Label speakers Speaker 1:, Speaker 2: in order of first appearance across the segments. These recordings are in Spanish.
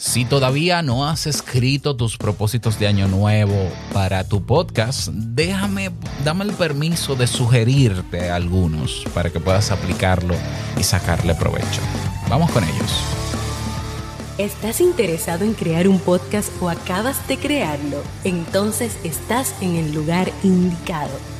Speaker 1: Si todavía no has escrito tus propósitos de año nuevo para tu podcast, déjame, dame el permiso de sugerirte algunos para que puedas aplicarlo y sacarle provecho. Vamos con ellos.
Speaker 2: ¿Estás interesado en crear un podcast o acabas de crearlo? Entonces estás en el lugar indicado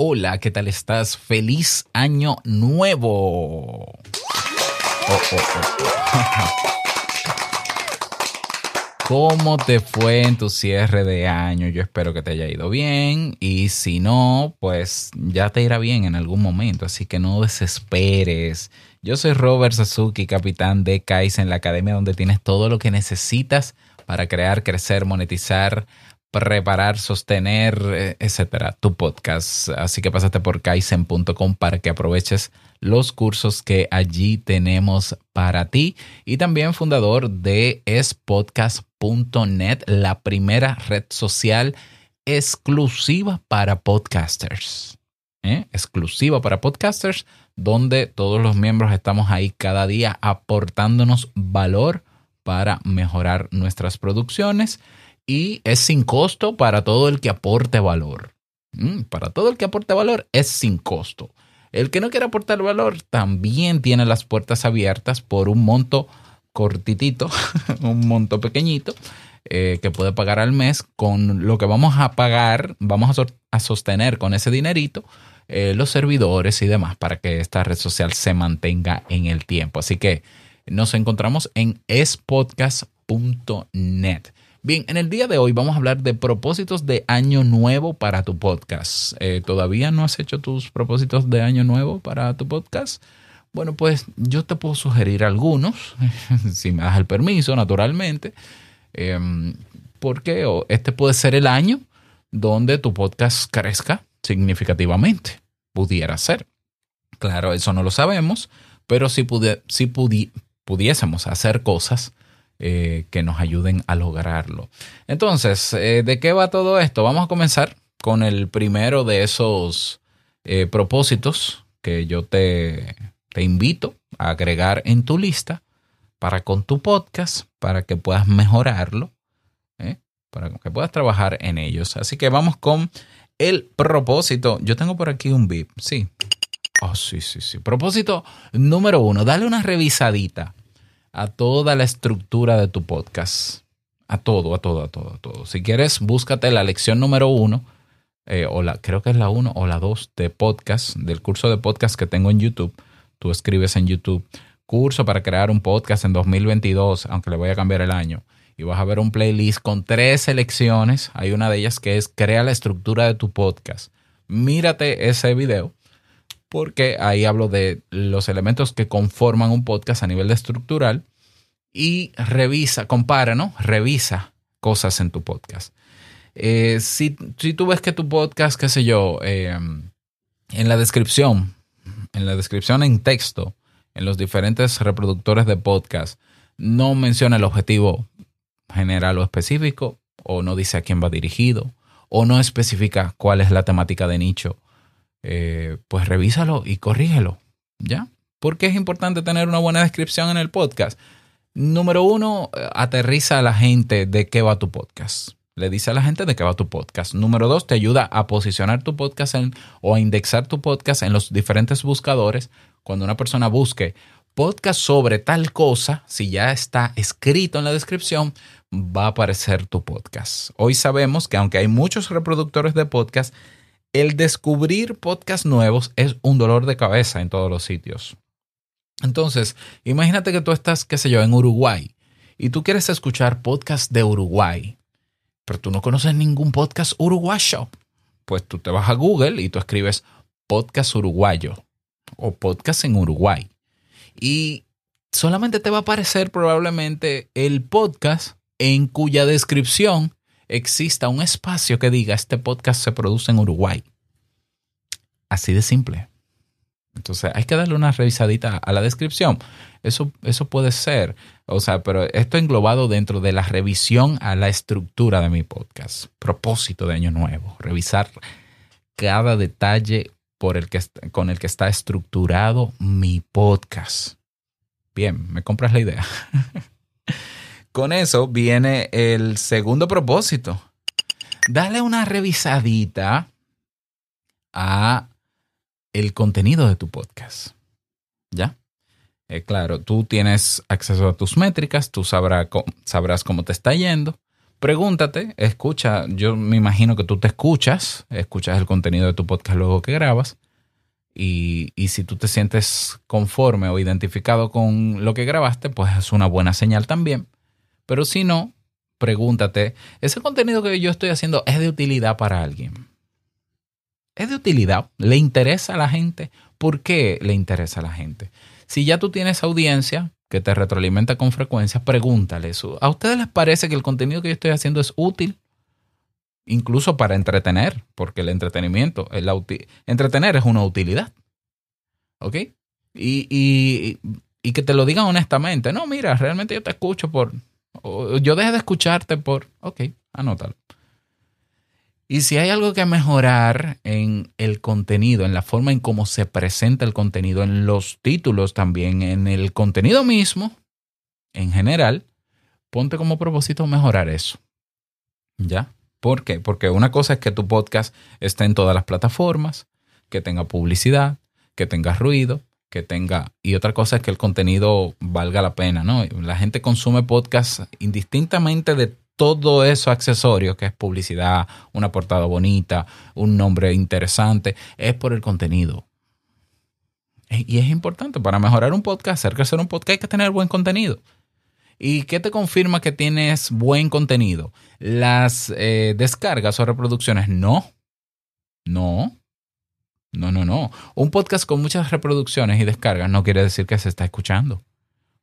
Speaker 1: Hola, ¿qué tal estás? Feliz año nuevo. Oh, oh, oh. ¿Cómo te fue en tu cierre de año? Yo espero que te haya ido bien y si no, pues ya te irá bien en algún momento, así que no desesperes. Yo soy Robert Sasuki, capitán de en la academia donde tienes todo lo que necesitas para crear, crecer, monetizar, preparar, sostener, eh, etcétera, tu podcast. Así que pásate por kaizen.com para que aproveches los cursos que allí tenemos para ti. Y también fundador de espodcast.net, la primera red social exclusiva para podcasters. ¿eh? Exclusiva para podcasters, donde todos los miembros estamos ahí cada día aportándonos valor para mejorar nuestras producciones y es sin costo para todo el que aporte valor. Mm, para todo el que aporte valor es sin costo. El que no quiere aportar valor también tiene las puertas abiertas por un monto cortitito, un monto pequeñito, eh, que puede pagar al mes con lo que vamos a pagar, vamos a, sostener con ese dinerito eh, los servidores y demás para que esta red social se mantenga en el tiempo. Así que nos encontramos en espodcast.net. Bien, en el día de hoy vamos a hablar de propósitos de año nuevo para tu podcast. Eh, ¿Todavía no has hecho tus propósitos de año nuevo para tu podcast? Bueno, pues yo te puedo sugerir algunos, si me das el permiso, naturalmente, em, porque este puede ser el año donde tu podcast crezca significativamente. Pudiera ser. Claro, eso no lo sabemos, pero si, si pudiésemos hacer cosas eh, que nos ayuden a lograrlo. Entonces, eh, ¿de qué va todo esto? Vamos a comenzar con el primero de esos eh, propósitos que yo te, te invito a agregar en tu lista para con tu podcast, para que puedas mejorarlo, para que puedas trabajar en ellos. Así que vamos con el propósito. Yo tengo por aquí un VIP, sí. Oh, sí, sí, sí. Propósito número uno, dale una revisadita a toda la estructura de tu podcast. A todo, a todo, a todo, a todo. Si quieres, búscate la lección número uno, eh, o la, creo que es la uno o la dos de podcast, del curso de podcast que tengo en YouTube. Tú escribes en YouTube, curso para crear un podcast en 2022, aunque le voy a cambiar el año. Y vas a ver un playlist con tres selecciones. Hay una de ellas que es Crea la estructura de tu podcast. Mírate ese video porque ahí hablo de los elementos que conforman un podcast a nivel de estructural y revisa, compara, ¿no? Revisa cosas en tu podcast. Eh, si, tú ves que tu podcast, qué sé yo, em, en la descripción, en la descripción en texto, en los diferentes reproductores de podcast, no menciona el objetivo general o específico, o no dice a quién va dirigido, o no especifica cuál es la temática de nicho, eh, pues revísalo y corrígelo, ¿ya? ¿Por qué es importante tener una buena descripción en el podcast? Número uno, aterriza a la gente de qué va tu podcast. Le dice a la gente de qué va tu podcast. Número dos, te ayuda a posicionar tu podcast o a indexar tu podcast en los diferentes buscadores. Cuando una persona busque podcast sobre tal cosa, si ya está escrito en la descripción, va a aparecer tu podcast. Hoy sabemos que aunque hay muchos reproductores de podcast, el descubrir podcasts nuevos es un dolor de cabeza en todos los sitios. Entonces, imagínate que tú estás, qué sé yo, en Uruguay y tú quieres escuchar podcasts de Uruguay, pero tú no conoces ningún podcast uruguayo. Pues tú te vas a Google y tú escribes podcast uruguayo o podcast en Uruguay. Y solamente te va a aparecer probablemente el podcast en cuya descripción exista un espacio que diga este podcast se produce en Uruguay. Así de simple. Entonces hay que darle una revisadita a la descripción. Eso, eso puede ser, o sea, pero esto englobado dentro de la revisión a la estructura de mi podcast. Propósito de Año Nuevo, revisar cada detalle por el que, con el que está estructurado mi podcast. Bien, me compras la idea. con eso viene el segundo propósito. Dale una revisadita a el contenido de tu podcast. ¿Ya? Eh, claro, tú tienes acceso a tus métricas, tú sabrás, cómo te está yendo. Pregúntate, escucha, yo me imagino que tú te escuchas, escuchas el contenido de tu podcast luego que grabas. Y, y, si tú te sientes conforme o identificado con lo que grabaste, pues es una buena señal también. Pero si no, pregúntate, ¿ese contenido que yo estoy haciendo es de utilidad para alguien? ¿Es de utilidad? ¿Le interesa a la gente? ¿Por qué le interesa a la gente? Si ya tú tienes audiencia que te retroalimenta con frecuencia, pregúntale eso. ¿A ustedes les parece que el contenido que yo estoy haciendo es útil? Incluso para entretener, porque el entretenimiento, el entretener es una utilidad. ¿Ok? Y, y, y, que te lo digan honestamente. No, mira, realmente yo te escucho por... Yo dejé de escucharte por... Ok, anótalo. Y si hay algo que mejorar en el contenido, en la forma en cómo se presenta el contenido, en los títulos también, en el contenido mismo, en general, ponte como propósito mejorar eso. ¿Ya? ¿Por qué? Porque una cosa es que tu podcast esté en todas las plataformas, que tenga publicidad, que tenga ruido, que tenga... Y otra cosa es que el contenido valga la pena, ¿no? La gente consume podcast indistintamente de todo eso accesorio que es publicidad, una portada bonita, un nombre interesante, es por el contenido. Y es importante para mejorar un podcast, hacer crecer un podcast hay que tener buen contenido. ¿Y qué te confirma que tienes buen contenido? Las eh, descargas o reproducciones, no. No. No, no, no. Un podcast con muchas reproducciones y descargas no quiere decir que se está escuchando.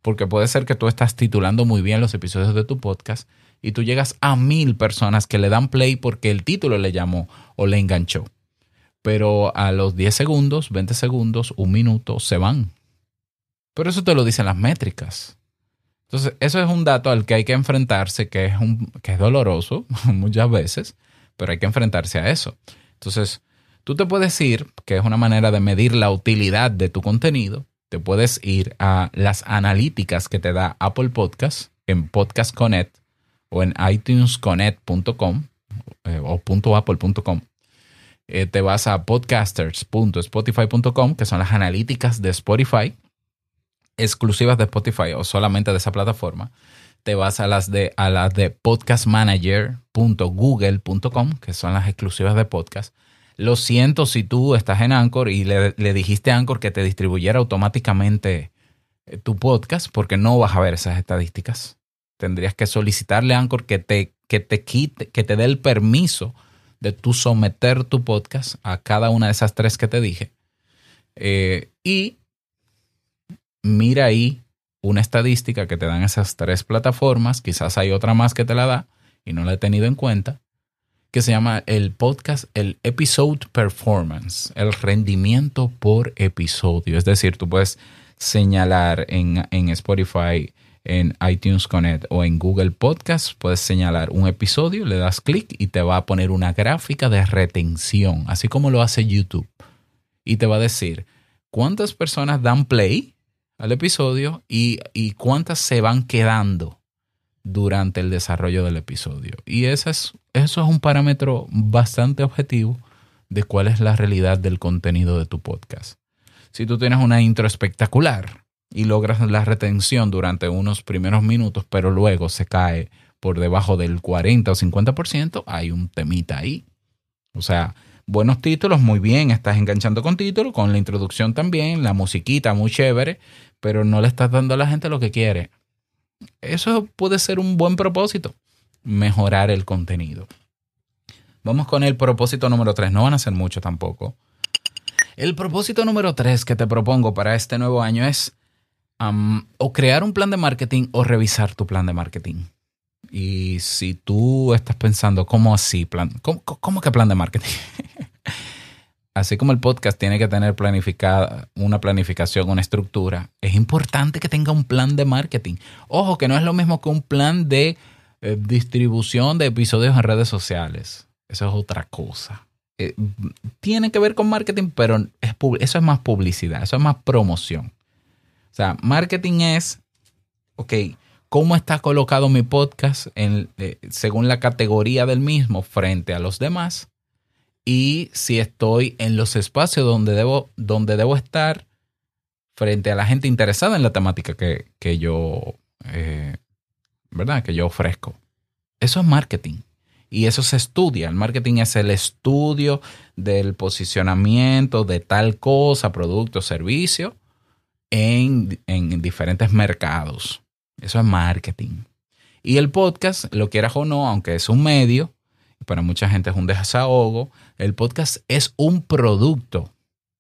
Speaker 1: Porque puede ser que tú estás titulando muy bien los episodios de tu podcast y tú llegas a mil personas que le dan play porque el título le llamó o le enganchó. Pero a los 10 segundos, 20 segundos, un minuto, se van. Pero eso te lo dicen las métricas. Entonces, eso es un dato al que hay que enfrentarse, que es, un, que es doloroso muchas veces, pero hay que enfrentarse a eso. Entonces, tú te puedes ir, que es una manera de medir la utilidad de tu contenido, te puedes ir a las analíticas que te da Apple Podcast en Podcast Connect o en itunesconnect.com eh, o .apple.com. Eh, te vas a podcasters.spotify.com, que son las analíticas de Spotify, exclusivas de Spotify o solamente de esa plataforma. Te vas a las de, a las de podcastmanager.google.com, que son las exclusivas de podcast. Lo siento si tú estás en Anchor y le, dijiste a Anchor que te distribuyera automáticamente eh, tu podcast, porque no vas a ver esas estadísticas. Tendrías que solicitarle a Anchor que te, que te quite, que te dé el permiso de tú someter tu podcast a cada una de esas tres que te dije. Eh, y mira ahí una estadística que te dan esas tres plataformas, quizás hay otra más que te la da y no la he tenido en cuenta, que se llama el podcast, el episode performance, el rendimiento por episodio. Es decir, tú puedes señalar en, en Spotify en iTunes Connect o en Google Podcast, puedes señalar un episodio, le das clic y te va a poner una gráfica de retención, así como lo hace YouTube. Y te va a decir cuántas personas dan play al episodio y, cuántas se van quedando durante el desarrollo del episodio. Y eso es, eso es un parámetro bastante objetivo de cuál es la realidad del contenido de tu podcast. Si tú tienes una intro espectacular, y logras la retención durante unos primeros minutos, pero luego se cae por debajo del 40 o 50%, hay un temita ahí. O sea, buenos títulos, muy bien, estás enganchando con títulos, con la introducción también, la musiquita muy chévere, pero no le estás dando a la gente lo que quiere. Eso puede ser un buen propósito, mejorar el contenido. Vamos con el propósito número 3, no van a ser mucho tampoco. El propósito número 3 que te propongo para este nuevo año es o crear un plan de marketing o revisar tu plan de marketing. Y si tú estás pensando, ¿cómo así? Plan, ¿cómo, ¿Cómo que plan de marketing? así como el podcast tiene que tener planificada una planificación, una estructura, es importante que tenga un plan de marketing. Ojo, que no es lo mismo que un plan de eh, distribución de episodios en redes sociales. Eso es otra cosa. Eh, tiene que ver con marketing, pero es, eso es más publicidad, eso es más promoción. O sea, marketing es, ok, ¿cómo está colocado mi podcast en, eh, según la categoría del mismo frente a los demás? Y si estoy en los espacios donde debo, donde debo estar frente a la gente interesada en la temática que, que yo, eh, ¿verdad? Que yo ofrezco. Eso es marketing. Y eso se estudia. El marketing es el estudio del posicionamiento de tal cosa, producto servicio en, diferentes mercados. Eso es marketing. Y el podcast, lo quieras o no, aunque es un medio, para mucha gente es un desahogo, el podcast es un producto,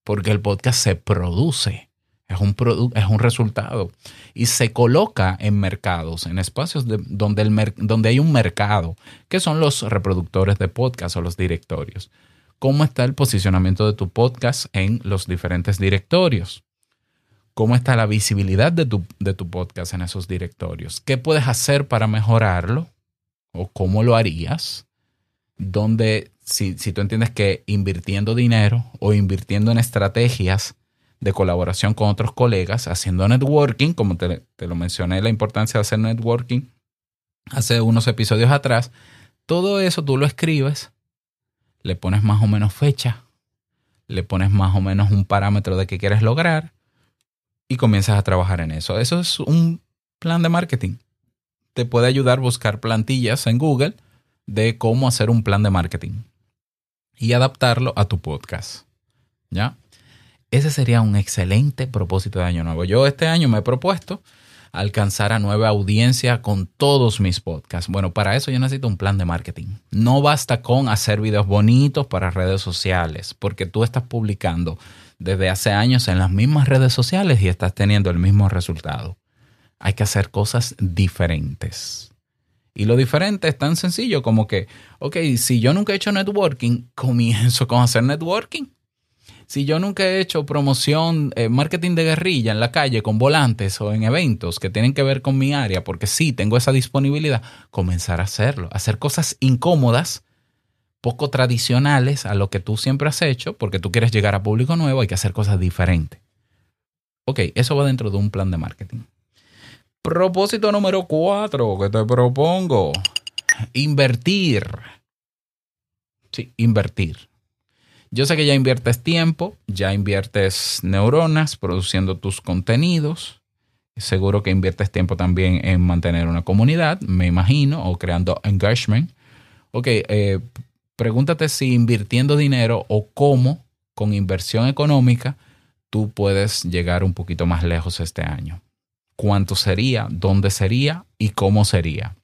Speaker 1: porque el podcast se produce, es un, es un resultado y se coloca en mercados, en espacios donde, el donde hay un mercado, que son los reproductores de podcast o los directorios. ¿Cómo está el posicionamiento de tu podcast en los diferentes directorios? cómo está la visibilidad de tu, de tu podcast en esos directorios. ¿Qué puedes hacer para mejorarlo? ¿O cómo lo harías? Donde, si, si tú entiendes que invirtiendo dinero o invirtiendo en estrategias de colaboración con otros colegas, haciendo networking, como te, te lo mencioné, la importancia de hacer networking hace unos episodios atrás, todo eso tú lo escribes, le pones más o menos fecha, le pones más o menos un parámetro de qué quieres lograr y comienzas a trabajar en eso. Eso es un plan de marketing. Te puede ayudar a buscar plantillas en Google de cómo hacer un plan de marketing y adaptarlo a tu podcast. ¿Ya? Ese sería un excelente propósito de año nuevo. Yo este año me he propuesto alcanzar a nueva audiencia con todos mis podcasts. Bueno, para eso yo necesito un plan de marketing. No basta con hacer videos bonitos para redes sociales, porque tú estás publicando desde hace años en las mismas redes sociales y estás teniendo el mismo resultado. Hay que hacer cosas diferentes. Y lo diferente es tan sencillo como que, ok, si yo nunca he hecho networking, comienzo con hacer networking. Si yo nunca he hecho promoción, eh, marketing de guerrilla en la calle con volantes o en eventos que tienen que ver con mi área, porque sí tengo esa disponibilidad, comenzar a hacerlo. Hacer cosas incómodas poco tradicionales a lo que tú siempre has hecho, porque tú quieres llegar a público nuevo, hay que hacer cosas diferentes. Ok, eso va dentro de un plan de marketing. Propósito número cuatro que te propongo. Invertir. Sí, invertir. Yo sé que ya inviertes tiempo, ya inviertes neuronas produciendo tus contenidos. Seguro que inviertes tiempo también en mantener una comunidad, me imagino, o creando engagement. Ok, eh, pregúntate si invirtiendo dinero o cómo con inversión económica tú puedes llegar un poquito más lejos este año. ¿Cuánto sería? ¿Dónde sería? ¿Y cómo sería?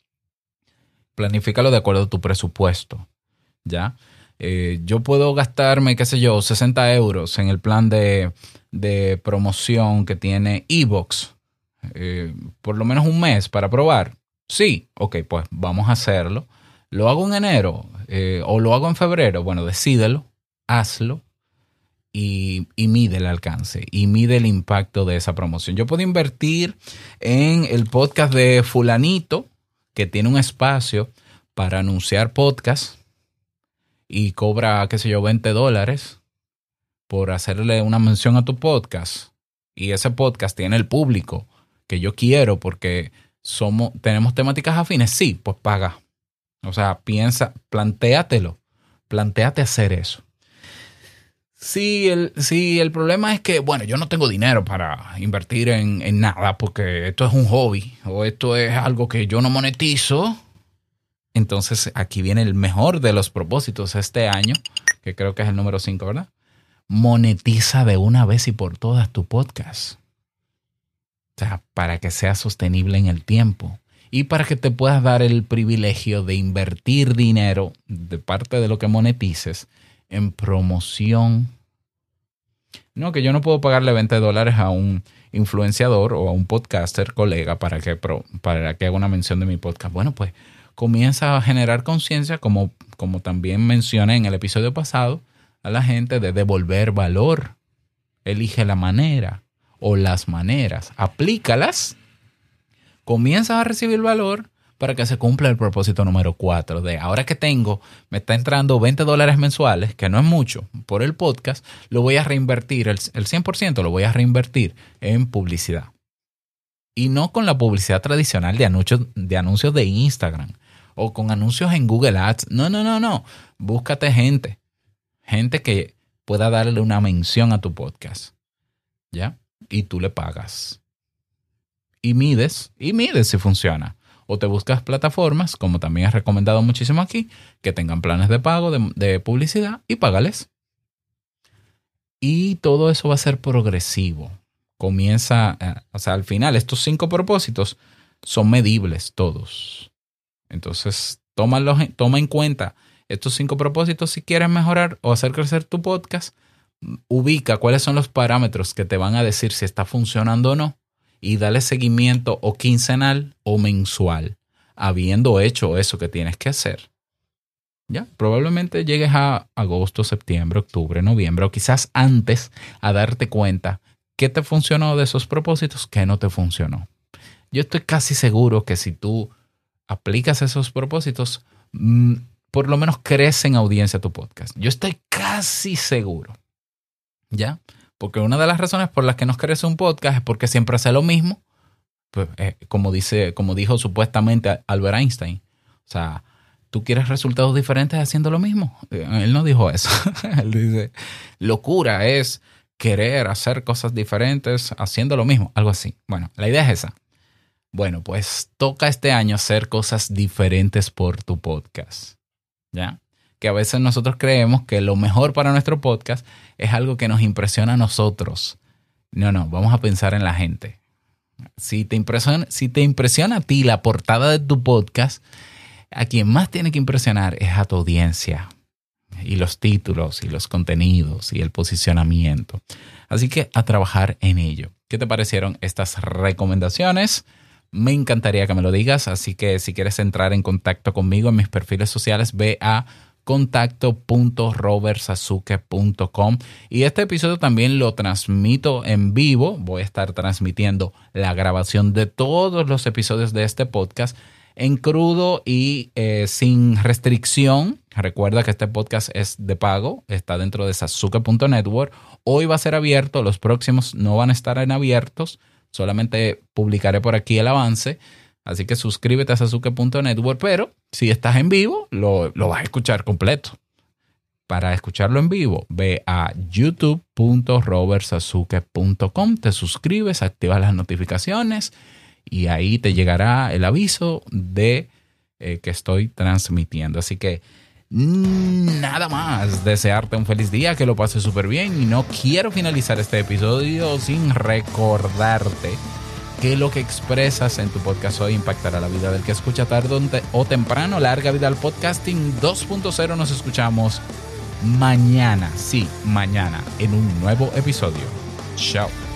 Speaker 1: Planifícalo de acuerdo a tu presupuesto. ¿Ya? Eh, yo puedo gastarme, qué sé yo, 60 euros en el plan de, promoción que tiene Evox. Eh, por lo menos un mes para probar. Sí, ok, pues vamos a hacerlo. ¿Lo hago en enero eh, o lo hago en febrero? Bueno, decídelo, hazlo y, mide el alcance y mide el impacto de esa promoción. Yo puedo invertir en el podcast de fulanito que tiene un espacio para anunciar podcast y cobra, qué sé yo, 20 dólares por hacerle una mención a tu podcast. Y ese podcast tiene el público que yo quiero porque somos, tenemos temáticas afines. Sí, pues paga o sea, piensa, plantéatelo, plantéate hacer eso. Si el, si el problema es que, bueno, yo no tengo dinero para invertir en, en nada porque esto es un hobby o esto es algo que yo no monetizo, entonces aquí viene el mejor de los propósitos este año, que creo que es el número 5, ¿verdad? Monetiza de una vez y por todas tu podcast. O sea, para que sea sostenible en el tiempo y para que te puedas dar el privilegio de invertir dinero de parte de lo que monetices en promoción No, que yo no puedo pagarle 20 dólares a un influenciador o a un podcaster colega para que, para que haga una mención de mi podcast. Bueno, pues comienza a generar conciencia, como, como también mencioné en el episodio pasado, a la gente de devolver valor. Elige la manera o las maneras, aplícalas, comienzas a recibir valor para que se cumpla el propósito número 4 de ahora que tengo, me está entrando 20 dólares mensuales, que no es mucho, por el podcast, lo voy a reinvertir, el, el 100% lo voy a reinvertir en publicidad. Y no con la publicidad tradicional de anuncios, de anuncios de Instagram o con anuncios en Google Ads. No, no, no, no. Búscate gente. Gente que pueda darle una mención a tu podcast. ¿Ya? Y tú le pagas. Y mides, y mides si funciona o te buscas plataformas, como también he recomendado muchísimo aquí, que tengan planes de pago de, publicidad y págales. Y todo eso va a ser progresivo. Comienza, eh, o sea, al final estos cinco propósitos son medibles todos. Entonces, toma en cuenta estos cinco propósitos si quieres mejorar o hacer crecer tu podcast. Ubica cuáles son los parámetros que te van a decir si está funcionando o no y dale seguimiento o quincenal o mensual, habiendo hecho eso que tienes que hacer. Ya, probablemente llegues a agosto, septiembre, octubre, noviembre o quizás antes a darte cuenta qué te funcionó de esos propósitos, qué no te funcionó. Yo estoy casi seguro que si tú aplicas esos propósitos, mm, por lo menos crece en audiencia tu podcast. Yo estoy casi seguro. ¿Ya? Porque una de las razones por las que nos crece un podcast es porque siempre hace lo mismo. Pues, eh, como, dice, como dijo supuestamente Albert Einstein. O sea, tú quieres resultados diferentes haciendo lo mismo. Eh, él no dijo eso. Él dice, locura es querer hacer cosas diferentes haciendo lo mismo. Algo así. Bueno, la idea es esa. Bueno, pues toca este año hacer cosas diferentes por tu podcast. ¿Ya? Que a veces nosotros creemos que lo mejor para nuestro podcast es algo que nos impresiona a nosotros. No, no, vamos a pensar en la gente. Si te impresiona, si te impresiona a ti la portada de tu podcast, a quien más tiene que impresionar es a tu audiencia. Y los títulos, y los contenidos, y el posicionamiento. Así que a trabajar en ello. ¿Qué te parecieron estas recomendaciones? Me encantaría que me lo digas, así que si quieres entrar en contacto conmigo en mis perfiles sociales, ve a contacto.robertsazuke.com y este episodio también lo transmito en vivo. Voy a estar transmitiendo la grabación de todos los episodios de este podcast en crudo y eh, sin restricción. Recuerda que este podcast es de pago, está dentro de sasuke.network. Hoy va a ser abierto, los próximos no van a estar en abiertos, solamente publicaré por aquí el avance. Así que suscríbete a sasuke.network, pero si estás en vivo, lo, vas a escuchar completo. Para escucharlo en vivo, ve a youtube.robertsasuke.com, te suscribes, activas las notificaciones y ahí te llegará el aviso de eh, que estoy transmitiendo. Así que mm, nada más, desearte un feliz día, que lo pases súper bien y no quiero finalizar este episodio sin recordarte que lo que expresas en tu podcast hoy impactará la vida del que escucha tarde o temprano. Larga vida al podcasting 2.0. Nos escuchamos mañana, sí, mañana, en un nuevo episodio. Chao.